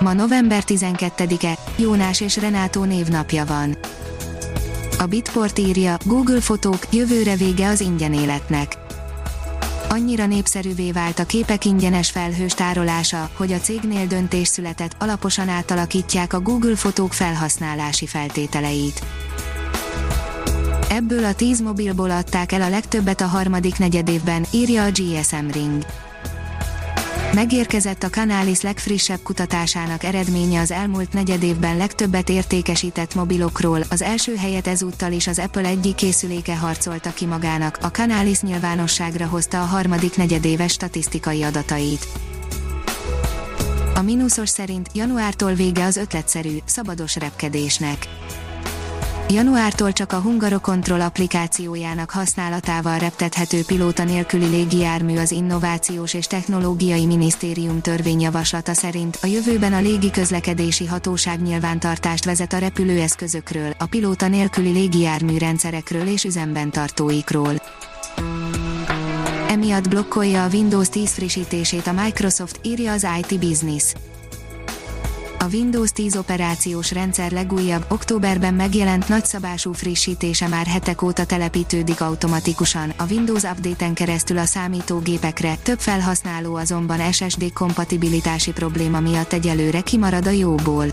Ma november 12-e, Jónás és Renátó névnapja van. A Bitport írja, Google fotók, jövőre vége az ingyen életnek. Annyira népszerűvé vált a képek ingyenes felhős tárolása, hogy a cégnél döntés született, alaposan átalakítják a Google fotók felhasználási feltételeit. Ebből a 10 mobilból adták el a legtöbbet a harmadik negyedévben, írja a GSM Ring. Megérkezett a Canalys legfrissebb kutatásának eredménye az elmúlt negyedévben legtöbbet értékesített mobilokról, az első helyet ezúttal is az Apple egyik készüléke harcolta ki magának, a Canalys nyilvánosságra hozta a harmadik negyedéves statisztikai adatait. A mínuszos szerint januártól vége az ötletszerű, szabados repkedésnek Januártól csak a Hungarocontrol applikációjának használatával reptethető pilóta nélküli légijármű az Innovációs és Technológiai Minisztérium törvényjavaslata szerint a jövőben a légiközlekedési hatóság nyilvántartást vezet a repülőeszközökről, a pilóta nélküli légijármű rendszerekről és üzemben tartóikról. Emiatt blokkolja a Windows 10 frissítését a Microsoft, írja az IT Business a Windows 10 operációs rendszer legújabb, októberben megjelent nagyszabású frissítése már hetek óta telepítődik automatikusan, a Windows Update-en keresztül a számítógépekre, több felhasználó azonban SSD kompatibilitási probléma miatt egyelőre kimarad a jóból.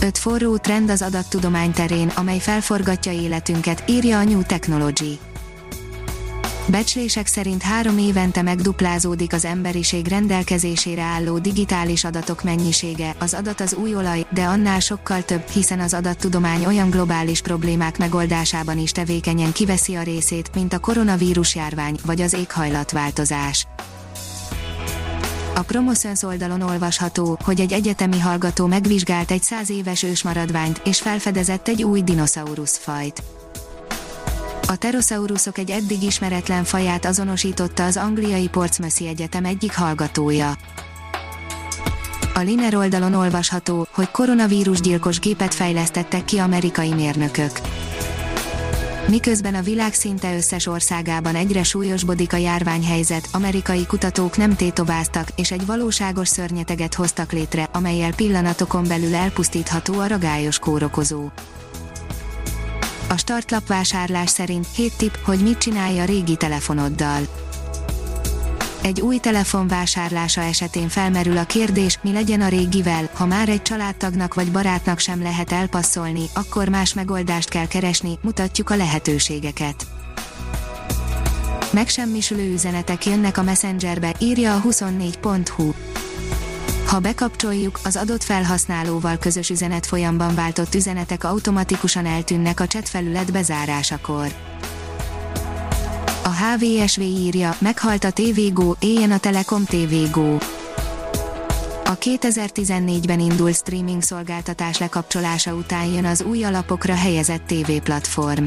Öt forró trend az adattudomány terén, amely felforgatja életünket, írja a New Technology. Becslések szerint három évente megduplázódik az emberiség rendelkezésére álló digitális adatok mennyisége, az adat az új olaj, de annál sokkal több, hiszen az adattudomány olyan globális problémák megoldásában is tevékenyen kiveszi a részét, mint a koronavírus járvány, vagy az éghajlatváltozás. A Promoszöns oldalon olvasható, hogy egy egyetemi hallgató megvizsgált egy száz éves ősmaradványt, és felfedezett egy új dinoszaurusz fajt. A pterosaurusok egy eddig ismeretlen faját azonosította az angliai Portsmouthi Egyetem egyik hallgatója. A Liner oldalon olvasható, hogy koronavírus gyilkos gépet fejlesztettek ki amerikai mérnökök. Miközben a világ szinte összes országában egyre súlyosbodik a járványhelyzet, amerikai kutatók nem tétováztak, és egy valóságos szörnyeteget hoztak létre, amelyel pillanatokon belül elpusztítható a ragályos kórokozó. A startlap vásárlás szerint 7 tipp, hogy mit csinálja régi telefonoddal. Egy új telefon vásárlása esetén felmerül a kérdés, mi legyen a régivel, ha már egy családtagnak vagy barátnak sem lehet elpasszolni, akkor más megoldást kell keresni, mutatjuk a lehetőségeket. Megsemmisülő üzenetek jönnek a Messengerbe, írja a 24.hu. Ha bekapcsoljuk, az adott felhasználóval közös üzenet folyamban váltott üzenetek automatikusan eltűnnek a chat felület bezárásakor. A HVSV írja, meghalt a TVGO, éljen a Telekom TVGO. A 2014-ben indult streaming szolgáltatás lekapcsolása után jön az új alapokra helyezett TV platform.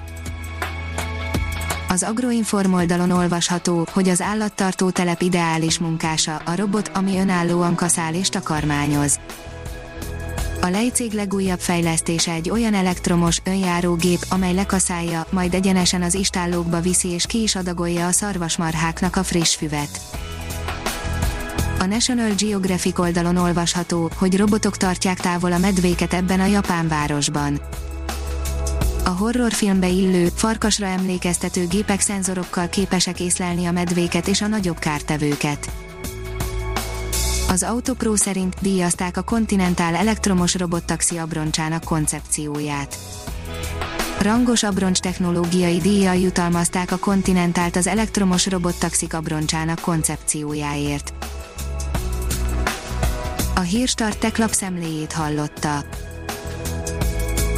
Az Agroinform oldalon olvasható, hogy az állattartó telep ideális munkása, a robot, ami önállóan kaszál és takarmányoz. A lejcég legújabb fejlesztése egy olyan elektromos, önjáró gép, amely lekaszálja, majd egyenesen az istállókba viszi és ki is adagolja a szarvasmarháknak a friss füvet. A National Geographic oldalon olvasható, hogy robotok tartják távol a medvéket ebben a japán városban a horrorfilmbe illő, farkasra emlékeztető gépek szenzorokkal képesek észlelni a medvéket és a nagyobb kártevőket. Az Autopro szerint díjazták a Continental elektromos robottaxi abroncsának koncepcióját. Rangos abroncs technológiai díjjal jutalmazták a Continentált az elektromos robottaxik abroncsának koncepciójáért. A Hírstart tech lapszemléjét hallotta.